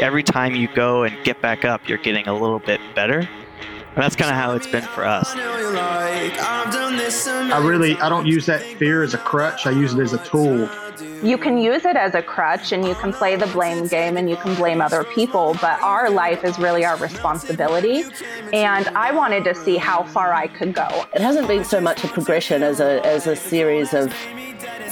every time you go and get back up, you're getting a little bit better. And that's kind of how it's been for us. I really I don't use that fear as a crutch. I use it as a tool you can use it as a crutch and you can play the blame game and you can blame other people, but our life is really our responsibility. And I wanted to see how far I could go. It hasn't been so much a progression as a, as a series of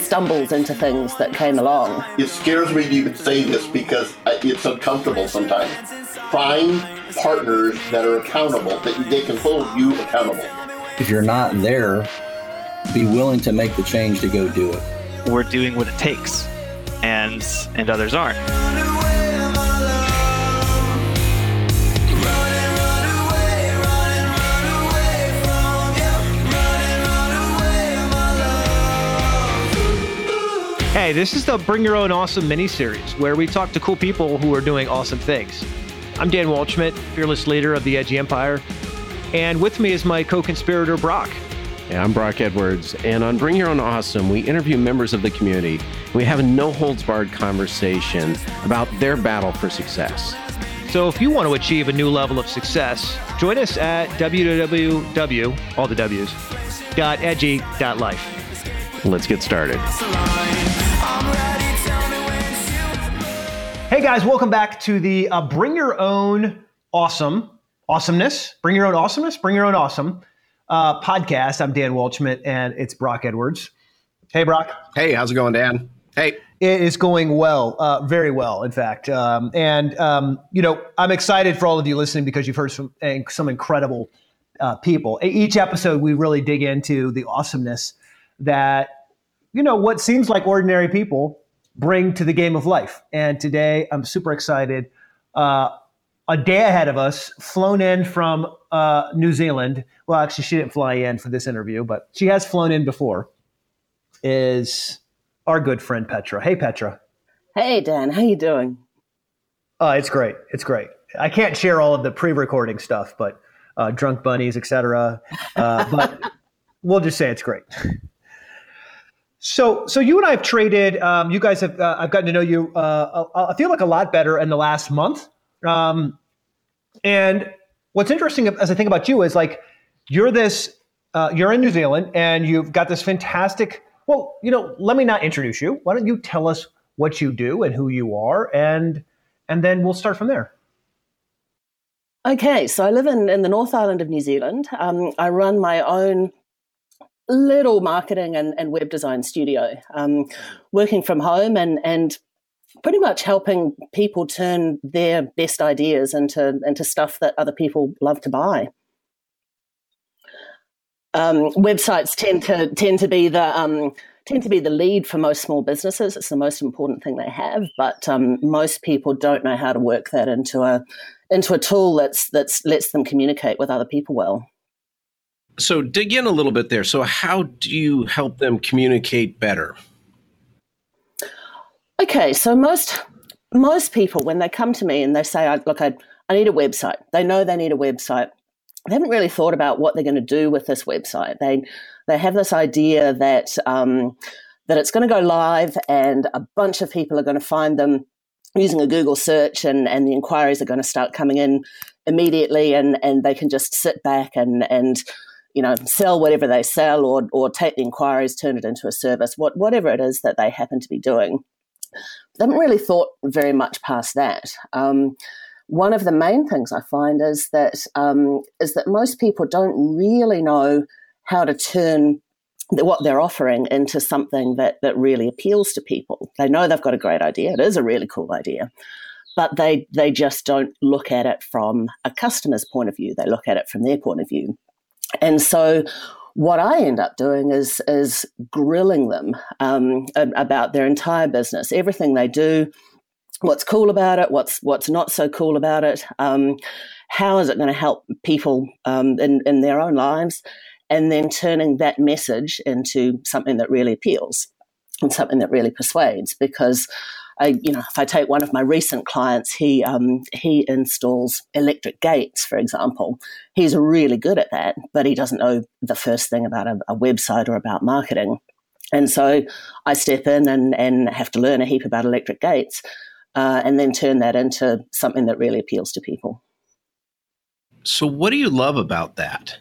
stumbles into things that came along. It scares me to even say this because it's uncomfortable sometimes. Find partners that are accountable, that they can hold you accountable. If you're not there, be willing to make the change to go do it we're doing what it takes, and and others aren't. Hey, this is the Bring Your Own Awesome mini series where we talk to cool people who are doing awesome things. I'm Dan Waldschmidt, fearless leader of the Edgy Empire, and with me is my co conspirator, Broc. Yeah, I'm Broc Edwards, and on Bring Your Own Awesome, we interview members of the community. We have a no holds barred conversation about their battle for success. So if you want to achieve a new level of success, join us at www, all the W's, dot edgy dot life. Let's get started. Hey guys, welcome back to the uh, Bring Your Own Awesome, Awesomeness, Bring Your Own Awesomeness, Bring Your Own Awesome uh, podcast. I'm Dan Waldschmidt, and it's Broc Edwards. Hey, Broc. Hey, how's it going, Dan? Hey. It is going well, uh, very well, in fact. Um, and, um, you know, I'm excited for all of you listening because you've heard some, some incredible uh, people. Each episode, we really dig into the awesomeness that, you know, what seems like ordinary people bring to the game of life. And today, I'm super excited. Uh, a day ahead of us, flown in from uh, New Zealand. Well, actually, she didn't fly in for this interview, but she has flown in before. Is our good friend Petra? Hey, Petra. Hey, Dan. How you doing? Uh, it's great. It's great. I can't share all of the pre-recording stuff, but uh, drunk bunnies, etc. Uh, but we'll just say it's great. So, so you and I have traded. Um, you guys have. Uh, I've gotten to know you. Uh, I feel like a lot better in the last month. Um, and what's interesting as I think about you is like you're this, uh, you're in New Zealand and you've got this fantastic. Well, you know, let me not introduce you. Why don't you tell us what you do and who you are, and and then we'll start from there. Okay, so I live in, in the North Island of New Zealand. Um, I run my own little marketing and, and web design studio, um, working from home and and pretty much helping people turn their best ideas into into stuff that other people love to buy. Um, websites tend to tend to be the um, tend to be the lead for most small businesses. It's the most important thing they have, but um, most people don't know how to work that into a into a tool that's that's lets them communicate with other people well. So dig in a little bit there. So how do you help them communicate better? Okay, so most most people when they come to me and they say, "Look, I, I need a website," they know they need a website. They haven't really thought about what they're going to do with this website. They they have this idea that um, that it's going to go live and a bunch of people are going to find them using a Google search and, and the inquiries are going to start coming in immediately and, and they can just sit back and, and you know, sell whatever they sell or, or take the inquiries, turn it into a service, what, whatever it is that they happen to be doing. They haven't really thought very much past that. Um, one of the main things I find is that um, is that most people don't really know how to turn what they're offering into something that that really appeals to people. They know they've got a great idea; it is a really cool idea, but they they just don't look at it from a customer's point of view. They look at it from their point of view, and so what I end up doing is is grilling them um, about their entire business, everything they do, what's cool about it, what's what's not so cool about it, um, how is it going to help people um, in in their own lives, and then turning that message into something that really appeals and something that really persuades because I, you know, if I take one of my recent clients, he um, he installs electric gates, for example. He's really good at that, but he doesn't know the first thing about a, a website or about marketing. And so I step in and, and have to learn a heap about electric gates. uh, and then turn that into something that really appeals to people. So, what do you love about that?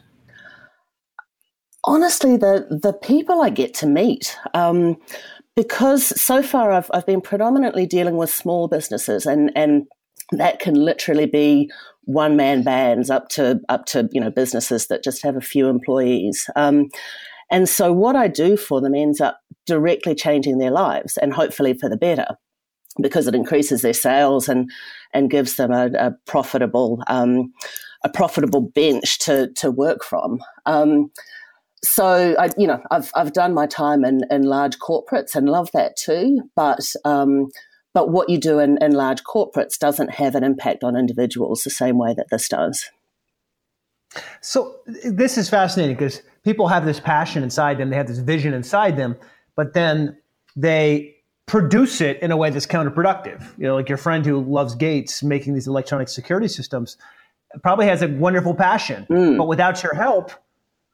Honestly, the the people I get to meet. Um, because so far I've, I've been predominantly dealing with small businesses and, and that can literally be one man bands up to up to you know businesses that just have a few employees. Um, and so what i do for them ends up directly changing their lives and hopefully for the better because it increases their sales and and gives them a, a profitable um, a profitable bench to to work from. Um, so I, you know, I've I've done my time in, in large corporates and love that too. But um, but what you do in, in large corporates doesn't have an impact on individuals the same way that this does. So this is fascinating because people have this passion inside them, they have this vision inside them, but then they produce it in a way that's counterproductive. You know, like your friend who loves Gates making these electronic security systems probably has a wonderful passion, mm. but without your help,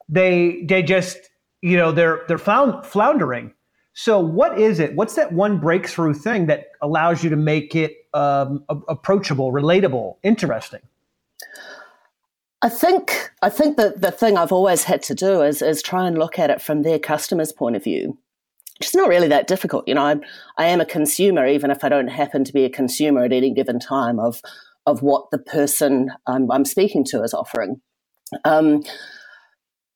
they they just you know they're they're found floundering. So what is it? What's that one breakthrough thing that allows you to make it um, approachable, relatable, interesting? I think I think that the thing I've always had to do is is try and look at it from their customer's point of view. It's not really that difficult, you know. I, I am a consumer, even if I don't happen to be a consumer at any given time of of what the person I'm, I'm speaking to is offering. Um,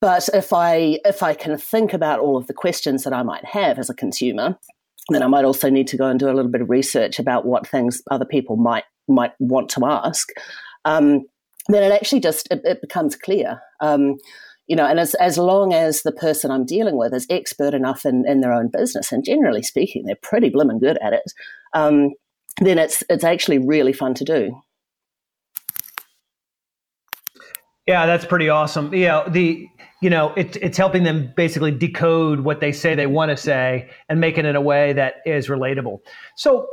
but if I if I can think about all of the questions that I might have as a consumer, then I might also need to go and do a little bit of research about what things other people might might want to ask. Um, then it actually just it, it becomes clear. Um, you know, and as as long as the person I'm dealing with is expert enough in, in their own business, and generally speaking, they're pretty blooming good at it, um, then it's it's actually really fun to do. Yeah, that's pretty awesome. Yeah, the you know, it's it's helping them basically decode what they say they want to say and make it in a way that is relatable. So,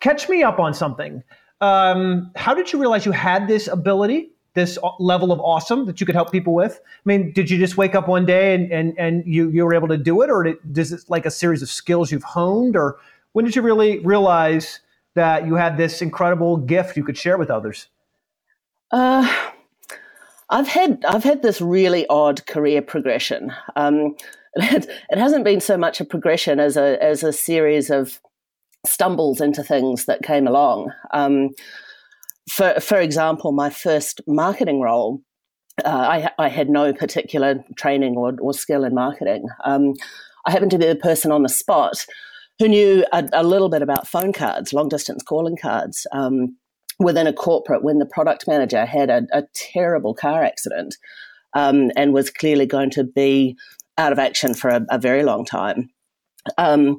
catch me up on something. Um, how did you realize you had this ability, this level of awesome that you could help people with? I mean, did you just wake up one day and and, and you you were able to do it, or did, is it like a series of skills you've honed, or when did you really realize that you had this incredible gift you could share with others? Uh I've had I've had this really odd career progression. Um, it, it, hasn't been so much a progression as a as a series of stumbles into things that came along. Um, for for example, my first marketing role, uh, I, I, had no particular training or, or skill in marketing. Um, I happened to be the person on the spot who knew a, a little bit about phone cards, long distance calling cards. Um, within a corporate when the product manager had a, a terrible car accident um, and was clearly going to be out of action for a, a very long time. Um,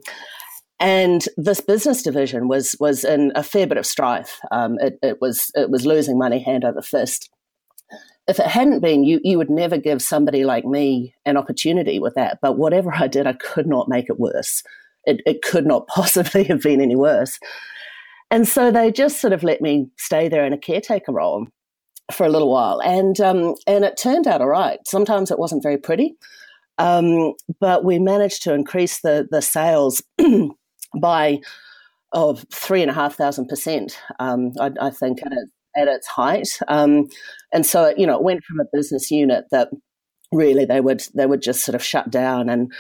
and this business division was was in a fair bit of strife. Um, it, it, was it was losing money hand over fist. If it hadn't been, you you would never give somebody like me an opportunity with that. But whatever I did, I could not make it worse. It, it could not possibly have been any worse. And so they just sort of let me stay there in a caretaker role for a little while. And, um, and it turned out all right. Sometimes it wasn't very pretty, um, but we managed to increase the, the sales by of three and a half thousand percent, um, I, think, at, it, at its height. Um, and so, it, you know, it went from a business unit that really they would they would just sort of shut down and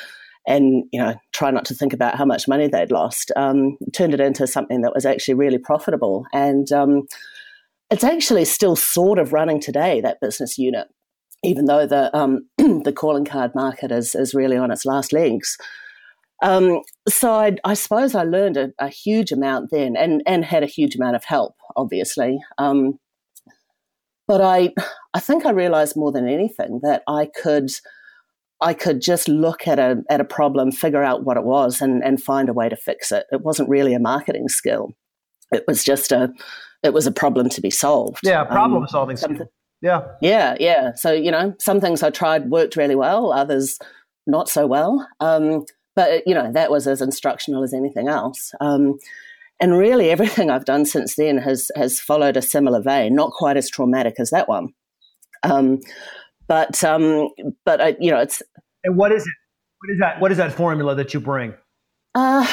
and you know try not to think about how much money they'd lost. Um, turned it into something that was actually really profitable, and um, it's actually still sort of running today. That business unit, even though the um, the calling card market is is really on its last legs. Um, so I, I, suppose I learned a, a, huge amount then, and and had a huge amount of help, obviously. Um, but I I think I realized more than anything that I could I could just look at a at a problem, figure out what it was, and and find a way to fix it. It wasn't really a marketing skill. It was just a it was a problem to be solved. Yeah, problem um, solving skill. Yeah. Yeah, yeah. So, you know, some things I tried worked really well, others not so well. Um, but, you know, that was as instructional as anything else. Um, and really, everything I've done since then has has followed a similar vein, not quite as traumatic as that one. Um, but um, but I, you know, it's and what is it? What is that? What is that formula that you bring? Uh,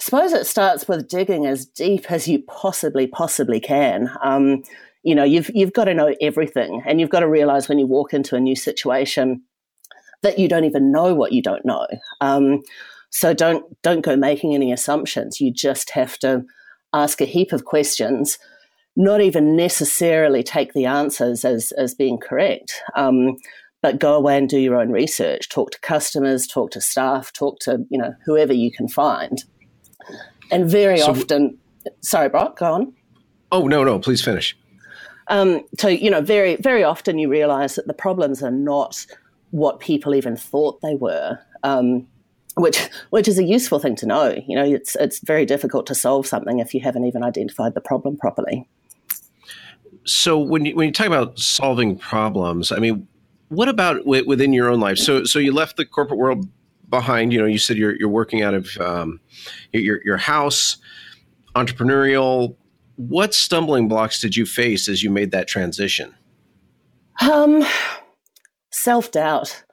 suppose it starts with digging as deep as you possibly possibly can. Um, you know, you've you've got to know everything, and you've got to realize when you walk into a new situation that you don't even know what you don't know. Um, so don't don't go making any assumptions. You just have to ask a heap of questions, not even necessarily take the answers as as being correct. Um, but go away and do your own research. Talk to customers, talk to staff, talk to you know whoever you can find. And very so, often, sorry, Broc, go on. Oh no, no, please finish. Um, so you know, very very often you realise that the problems are not what people even thought they were. Um, which which is a useful thing to know. You know, it's it's very difficult to solve something if you haven't even identified the problem properly. So when you when you talk about solving problems, I mean, what about within your own life? So so you left the corporate world behind. You know, you said you're you're working out of um, your your house, entrepreneurial. What stumbling blocks did you face as you made that transition? Um, self doubt.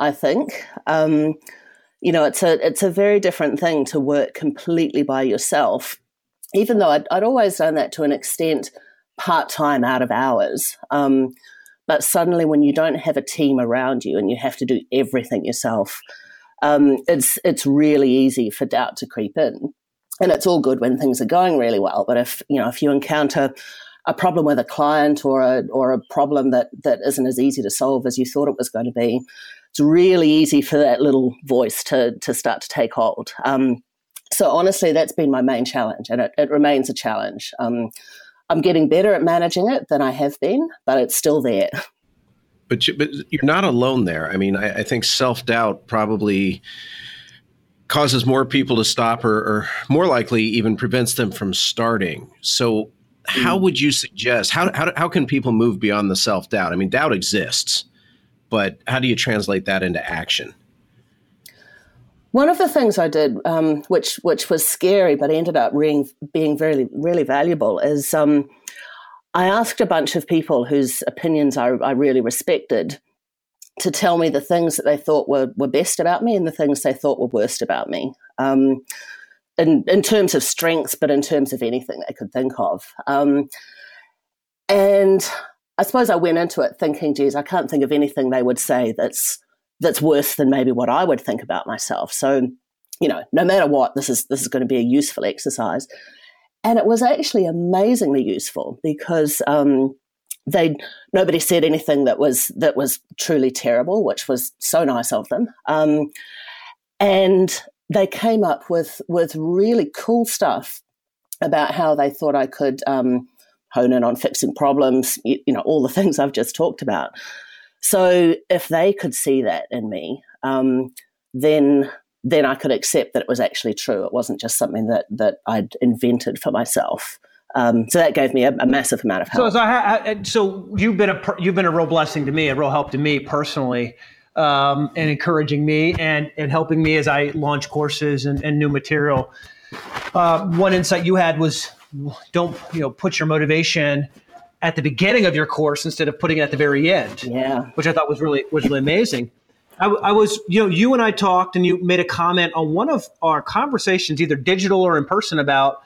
I think. Um, you know, it's a it's a very different thing to work completely by yourself. Even though I'd, I'd always done that to an extent, part time out of hours. Um, but suddenly, when you don't have a team around you and you have to do everything yourself, um, it's it's really easy for doubt to creep in. And it's all good when things are going really well. But if you know if you encounter a problem with a client or a or a problem that that isn't as easy to solve as you thought it was going to be, it's really easy for that little voice to to start to take hold. Um, so honestly, that's been my main challenge, and it, it remains a challenge. Um, I'm getting better at managing it than I have been, but it's still there. But, you, but you're not alone there. I mean, I, I think self doubt probably causes more people to stop or, or, more likely even prevents them from starting. So, how mm. would you suggest how, how, how can people move beyond the self doubt? I mean, doubt exists but how do you translate that into action? One of the things I did, um, which which was scary, but ended up being being very really valuable, is um, I asked a bunch of people whose opinions I, I, really respected to tell me the things that they thought were were best about me and the things they thought were worst about me. Um, in, in terms of strengths, but in terms of anything they could think of. Um, and I suppose I went into it thinking, geez, I can't think of anything they would say that's that's worse than maybe what I would think about myself. So, you know, no matter what, this is this is going to be a useful exercise. And it was actually amazingly useful because um, they nobody said anything that was that was truly terrible, which was so nice of them. Um, and they came up with with really cool stuff about how they thought I could um, hone in on fixing problems, you, you, know, all the things I've just talked about. So if they could see that in me, um, then then I could accept that it was actually true. It wasn't just something that that I'd invented for myself. Um, so that gave me a, a, massive amount of help. So, so, I, so you've been a you've been a real blessing to me, a real help to me personally, um, and encouraging me and and helping me as I launch courses and, and new material. Uh, one insight you had was don't you know put your motivation at the beginning of your course instead of putting it at the very end. Yeah, which I thought was really was really amazing. I, I, was, you know, you and I talked, and you made a comment on one of our conversations, either digital or in person, about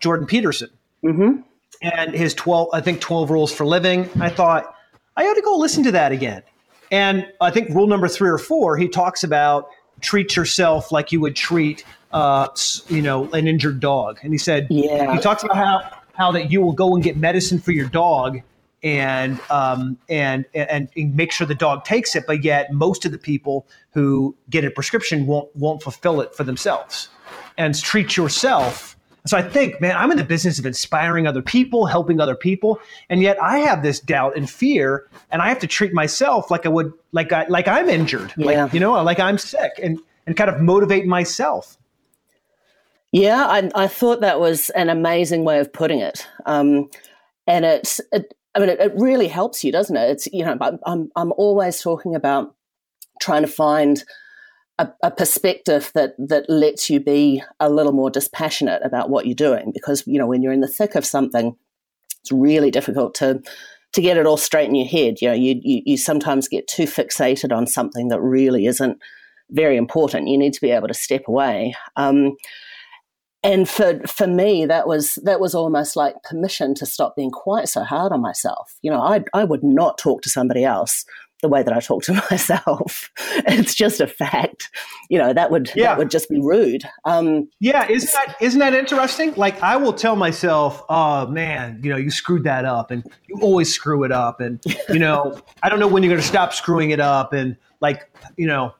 Jordan Peterson mm-hmm. and his twelve, I think, twelve rules for living. I thought I ought to go listen to that again. And I think rule number three or four, he talks about treat yourself like you would treat uh, you know, an injured dog. And he said, yeah. He talks about how how that you will go and get medicine for your dog and um, and, and make sure the dog takes it, but yet most of the people who get a prescription won't won't fulfill it for themselves. And treat yourself. So I think, man, I'm in the business of inspiring other people, helping other people, and yet I have this doubt and fear, and I have to treat myself like I would, like I, like I'm injured, yeah. like you know, like I'm sick, and and kind of motivate myself. Yeah, I, I thought that was an amazing way of putting it. Um, and it's, it, I mean, it, it, really helps you, doesn't it? It's, you know, I'm, I'm always talking about trying to find a, a, perspective that, that lets you be a little more dispassionate about what you're doing. Because, you know, when you're in the thick of something, it's really difficult to, to get it all straight in your head. You know, you, you, you sometimes get too fixated on something that really isn't very important. You need to be able to step away. Um, and for for me that was that was almost like permission to stop being quite so hard on myself. You know i i would not talk to somebody else the way that i talk to myself. It's just a fact. You know that would yeah. that would just be rude. Um, yeah isn't that isn't that interesting? Like i will tell myself oh man you know you screwed that up and you always screw it up and you know i don't know when you're going to stop screwing it up and like you know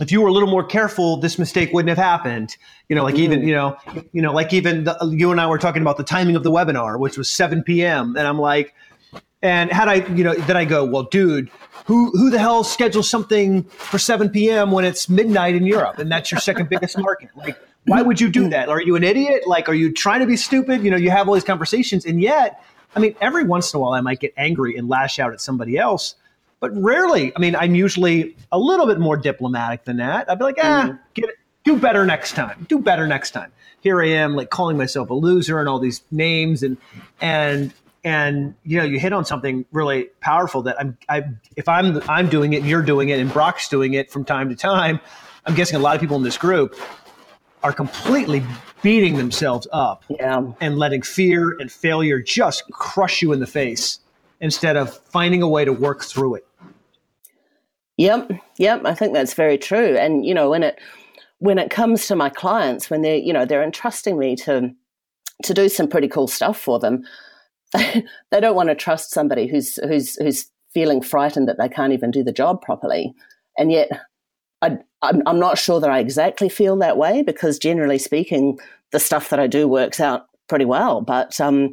if you were a little more careful, this mistake wouldn't have happened. You know, like even you know, you know, like even the, you and I were talking about the timing of the webinar, which was 7 p.m. And I'm like, and had I, you know, then I go, well, dude, who who the hell schedules something for 7 p.m. when it's midnight in Europe and that's your second biggest market? Like, why would you do that? Are you an idiot? Like, are you trying to be stupid? You know, you have all these conversations, and yet, I mean, every once in a while, I might get angry and lash out at somebody else but rarely. I mean, I'm usually a little bit more diplomatic than that. I'd be like, ah, mm-hmm. get it, do better next time. Do better next time. Here I am, like calling myself a loser and all these names, and and and you know, you hit on something really powerful that I'm. I if I'm I'm doing it, and you're doing it, and Broc's doing it from time to time. I'm guessing a lot of people in this group are completely beating themselves up yeah. and letting fear and failure just crush you in the face instead of finding a way to work through it. Yep, yep, I think that's very true. And you know, when it when it comes to my clients, when they're you know they're entrusting me to to do some pretty cool stuff for them, they, don't want to trust somebody who's who's who's feeling frightened that they can't even do the job properly. And yet, I, I'm, I'm not sure that I exactly feel that way because generally speaking, the stuff that I do works out pretty well. But um,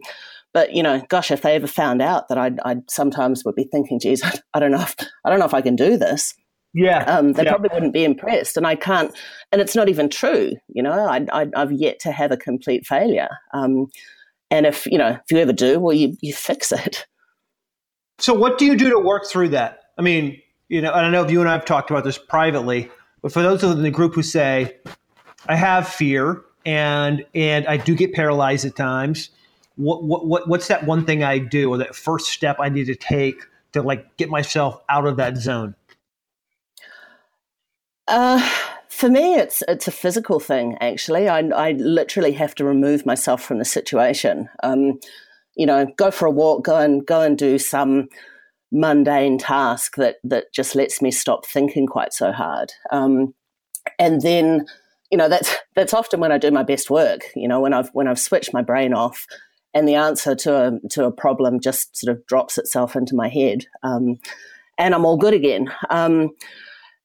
but you know, gosh, if they ever found out that I'd, I'd sometimes would be thinking, geez, I don't know, if, I don't know if I can do this. Yeah, um, they yeah. probably wouldn't be impressed, and I can't. And it's not even true. You know, I, have yet to have a complete failure. Um, and if you know, if you ever do, well, you you fix it. So, what do you do to work through that? I mean, you know, I don't know if you and I have talked about this privately, but for those in the group who say, "I have fear," and and I do get paralyzed at times what, what, what what's that one thing I do or that first step I need to take to like get myself out of that zone? Uh, for me, it's it's a physical thing. Actually, I, I literally have to remove myself from the situation. Um, you know, go for a walk, go and go and do some mundane task that that just lets me stop thinking quite so hard. Um, and then, you know, that's that's often when I do my best work. You know, when I've when I've switched my brain off and the answer to a to a problem just sort of drops itself into my head, um, and I'm all good again. Um,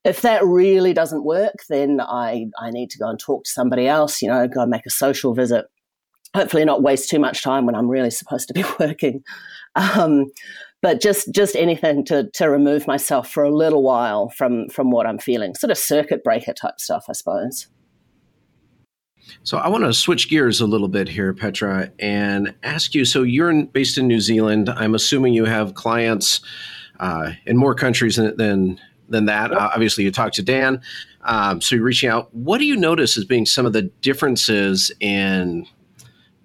if that really doesn't work, then I I need to go and talk to somebody else. You know, go and make a social visit. Hopefully, not waste too much time when I'm really supposed to be working. Um, but just just anything to to remove myself for a little while from from what I'm feeling, sort of circuit breaker type stuff, I suppose. So I want to switch gears a little bit here, Petra, and ask you. So you're in, based in New Zealand. I'm assuming you have clients uh, in more countries than than, than that. Yep. Uh, obviously, you talked to Dan, um, so you're reaching out. What do you notice as being some of the differences in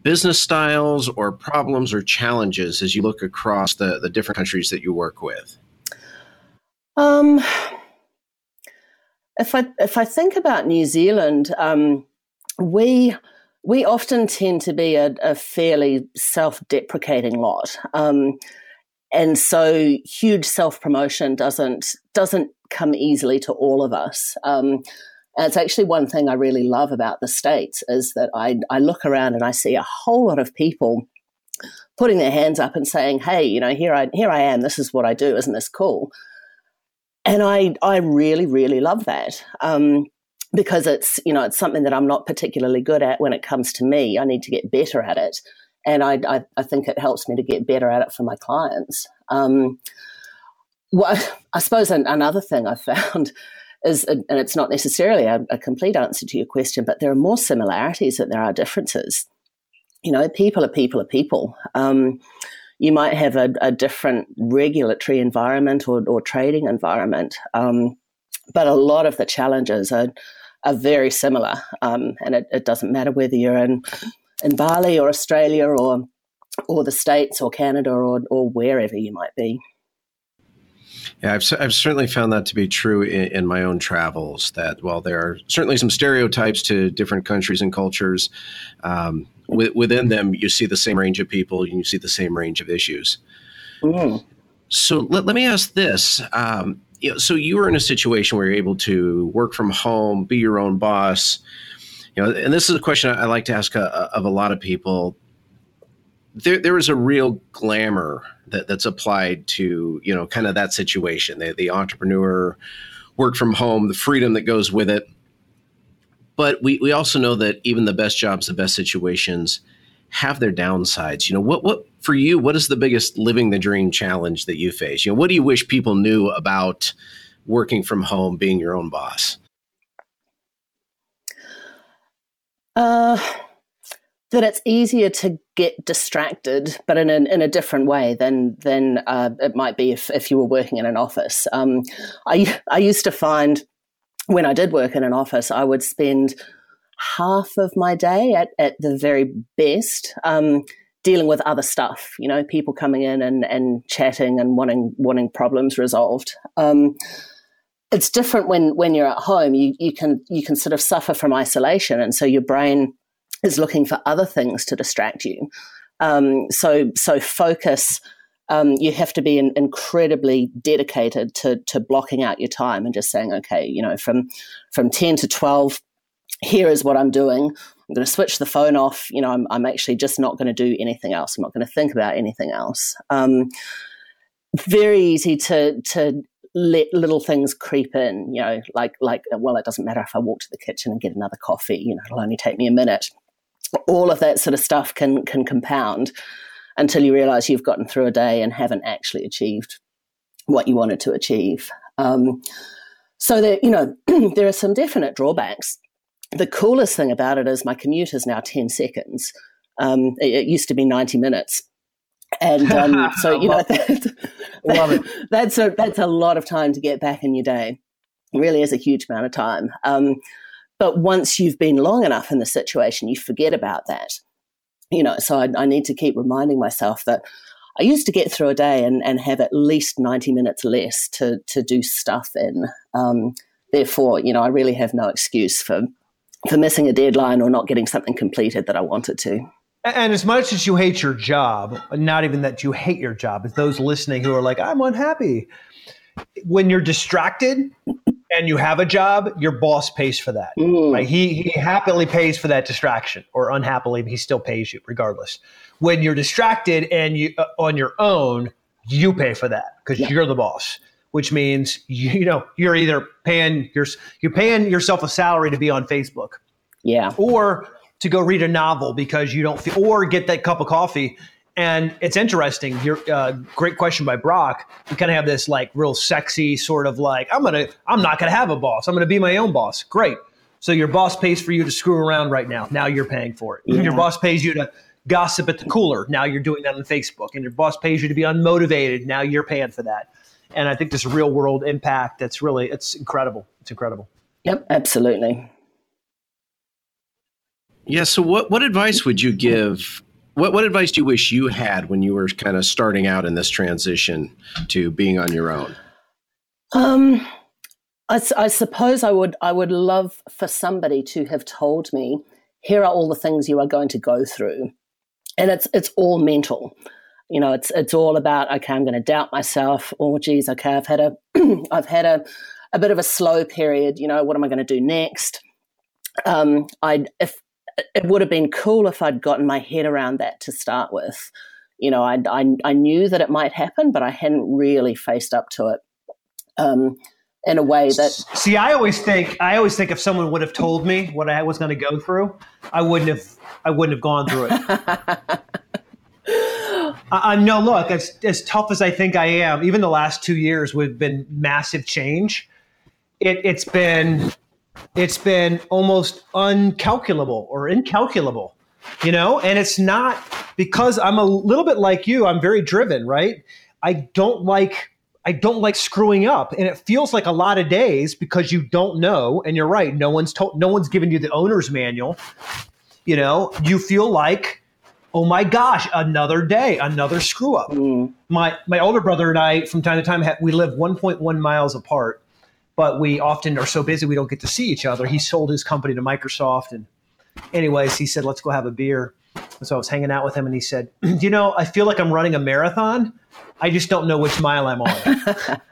business styles, or problems, or challenges as you look across the the different countries that you work with? Um, if I if I think about New Zealand. Um, we we often tend to be a, a fairly self-deprecating lot, um, and so huge self-promotion doesn't doesn't come easily to all of us. Um, it's actually one thing I really love about the states is that I, I look around and I see a whole lot of people putting their hands up and saying, "Hey, you know, here I here I am. This is what I do. Isn't this cool?" And I I really really love that. Um, because it's you know it's something that I'm not particularly good at when it comes to me. I need to get better at it, and I I, I think it helps me to get better at it for my clients. Um, well, I suppose another thing I've found is, and it's not necessarily a, a complete answer to your question, but there are more similarities than there are differences. You know, people are people are people. Um, you might have a, a, different regulatory environment or, or trading environment, um, but a lot of the challenges are are very similar. Um, and it, it, doesn't matter whether you're in, in Bali or Australia or, or the States or Canada or, or wherever you might be. Yeah, I've, I've certainly found that to be true in, in, my own travels. That while there are certainly some stereotypes to different countries and cultures, um, w- within them you see the same range of people and you see the same range of issues. Mm. So let, let me ask this. Um, you know, so you were in a situation where you're able to work from home, be your own boss. You know, and this is a question I like to ask a, uh, of a lot of people. There, there is a real glamour that, that's applied to you know kind of that situation. The, the entrepreneur, work from home, the freedom that goes with it. But we, we also know that even the best jobs, the best situations, have their downsides. You know, what what for you, what is the biggest living the dream challenge that you face? You know, what do you wish people knew about working from home, being your own boss? Uh, that it's easier to get distracted, but in a, in a different way than than uh, it might be if, if you were working in an office. Um, I I used to find when I did work in an office, I would spend half of my day at, at the very best um, dealing with other stuff you know people coming in and, and chatting and wanting wanting problems resolved. Um, it's different when when you're at home. You, you can you can sort of suffer from isolation and so your brain is looking for other things to distract you. Um, so so focus um, you have to be in, incredibly dedicated to to blocking out your time and just saying okay you know from from 10 to 12 here is what I'm doing. I'm going to switch the phone off. You know, I'm, I'm actually just not going to do anything else. I'm not going to think about anything else. Um, very easy to to let little things creep in. You know, like like well, it doesn't matter if I walk to the kitchen and get another coffee. You know, it'll only take me a minute. All of that sort of stuff can can compound until you realize you've gotten through a day and haven't actually achieved what you wanted to achieve. Um, so there, you know, there are some definite drawbacks the coolest thing about it is my commute is now 10 seconds. Um, it, it, used to be 90 minutes. And um, so, you know, that, that's, a, that's a lot of time to get back in your day. It really is a huge amount of time. Um, but once you've been long enough in the situation, you forget about that. You know, so I, I need to keep reminding myself that I used to get through a day and, and have at least 90 minutes less to, to do stuff in. Um, therefore, you know, I really have no excuse for for missing a deadline or not getting something completed that I wanted to. And as much as you hate your job, not even that you hate your job, it's those listening who are like, I'm unhappy. When you're distracted and you have a job, your boss pays for that. Mm. Right? He, he happily pays for that distraction, or unhappily, he still pays you regardless. When you're distracted and you uh, on your own, you pay for that because yeah. you're the boss which means you, you know you're either paying your you're paying yourself a salary to be on Facebook, yeah, or to go read a novel because you don't feel, or get that cup of coffee. And it's interesting. Your uh, great question by Broc. We kind of have this like real sexy sort of like I'm gonna I'm not gonna have a boss. I'm gonna be my own boss. Great. So your boss pays for you to screw around right now. Now you're paying for it. Yeah. Your boss pays you to gossip at the cooler. Now you're doing that on Facebook. And your boss pays you to be unmotivated. Now you're paying for that and I think this real world impact that's really it's incredible. It's incredible. Yep, absolutely. Yeah. So, what what advice would you give? What what advice do you wish you had when you were kind of starting out in this transition to being on your own? Um, I, I suppose I would I would love for somebody to have told me, here are all the things you are going to go through, and it's it's all mental you know, it's it's all about okay, I'm going to doubt myself. Oh, geez, okay, I've had a I've had a a bit of a slow period. You know, what am I going to do next? Um, I if it would have been cool if I'd gotten my head around that to start with. You know, I I, I knew that it might happen, but I hadn't really faced up to it. Um, in a way that see i always think i always think if someone would have told me what i was going to go through i wouldn't have i wouldn't have gone through it I, no, look, as as tough as I think I am, even the last two years we've been massive change. It, it's been it's been almost uncalculable or incalculable, you know. And it's not because I'm a little bit like you. I'm very driven, right? I don't like I don't like screwing up, and it feels like a lot of days because you don't know. And you're right, no one's told, no one's given you the owner's manual. You know, you feel like oh my gosh, another day, another screw up. Mm. My my older brother and I, from time to time, we live 1.1 miles apart, but we often are so busy we don't get to see each other. He sold his company to Microsoft, and anyways, he said, "Let's go have a beer." And so I was hanging out with him, and he said, "You know, I feel like I'm running a marathon. I just don't know which mile I'm on."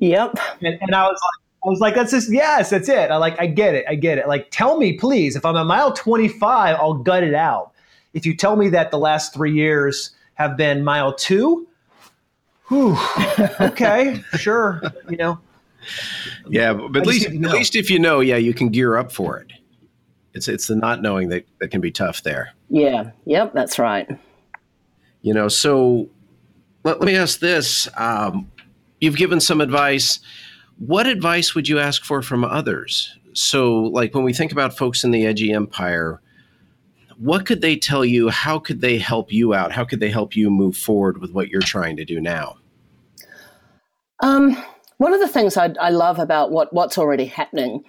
Yep. And, and I was like, I was like, that's just yes, that's it. I like, I get it, I get it. Like, tell me, please, if I'm a mile 25, I'll gut it out. If you tell me that the last three years have been mile two, whew, okay, sure, you know. Yeah, but at least at least if you know, yeah, you can gear up for it. It's it's the not knowing that that can be tough there. Yeah. Yep. That's right. You know, so let, let me ask this. Um, you've given some advice. What advice would you ask for from others? So, like when we think about folks in the edgy empire, what could they tell you? How could they help you out? How could they help you move forward with what you're trying to do now? Um, one of the things I, I love about what, what's already happening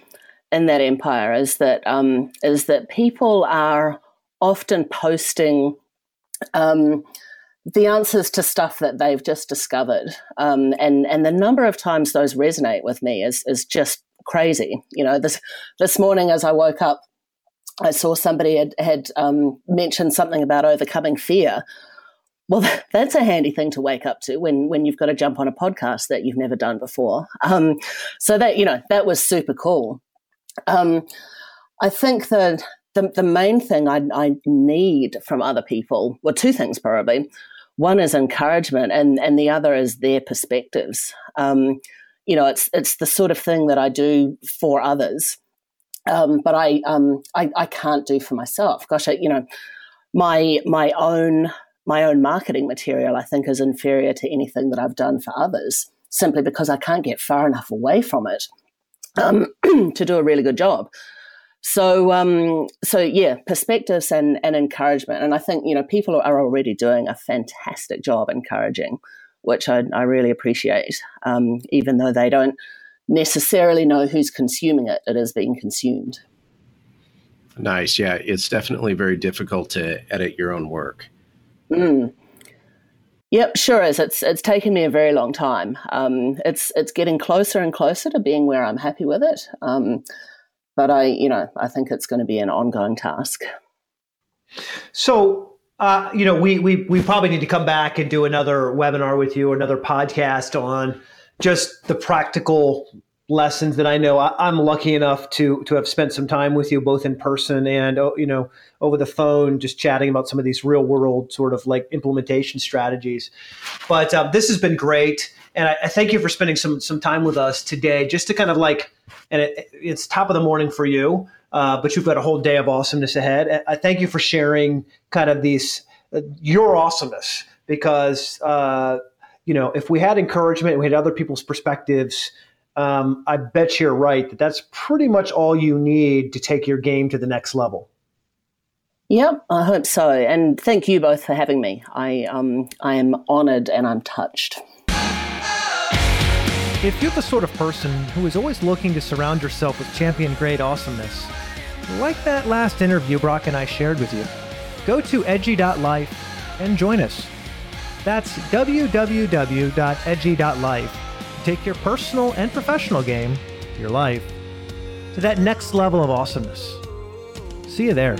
in that empire is that um, is that people are often posting um, the answers to stuff that they've just discovered, um, and and the number of times those resonate with me is is just crazy. You know, this this morning as I woke up, I saw somebody had had um, mentioned something about overcoming fear. Well, that's a handy thing to wake up to when when you've got to jump on a podcast that you've never done before. Um, so that you know that was super cool. Um, I think that the the main thing I, I need from other people, well, two things probably. One is encouragement, and and the other is their perspectives. Um, you know, it's it's the sort of thing that I do for others, um, but I, um, I I can't do for myself. Gosh, I, you know, my my own my own marketing material, I think, is inferior to anything that I've done for others, simply because I can't get far enough away from it um, to do a really good job. So, um, so yeah, perspectives and, and encouragement, and I think you know people are already doing a fantastic job encouraging, which I, I really appreciate, um, even though they don't necessarily know who's consuming it. It is being consumed. Nice. Yeah, it's definitely very difficult to edit your own work. Mm. Yep, sure is. It's it's taken me a very long time. Um, it's it's getting closer and closer to being where I'm happy with it. Um, but I, you know, I think it's going to be an ongoing task. So, uh, you know, we, we we probably need to come back and do another webinar with you, another podcast on just the practical lessons that I know. I, am lucky enough to to have spent some time with you, both in person and oh, you know over the phone, just chatting about some of these real world sort of like implementation strategies. But uh, this has been great, and I, I thank you for spending some some time with us today, just to kind of like, and it, it's top of the morning for you. Uh, but you've got a whole day of awesomeness ahead. I thank you for sharing kind of these uh, your awesomeness because uh, you know if we had encouragement, and we had other people's perspectives. Um, I bet you're right that that's pretty much all you need to take your game to the next level. Yep, I hope so. And thank you both for having me. I um, I am honored and I'm touched. If you're the sort of person who is always looking to surround yourself with champion grade awesomeness, like that last interview Broc and I shared with you, go to edgy.life and join us. That's www.edgy.life. Take your personal and professional game, your life, to that next level of awesomeness. See you there.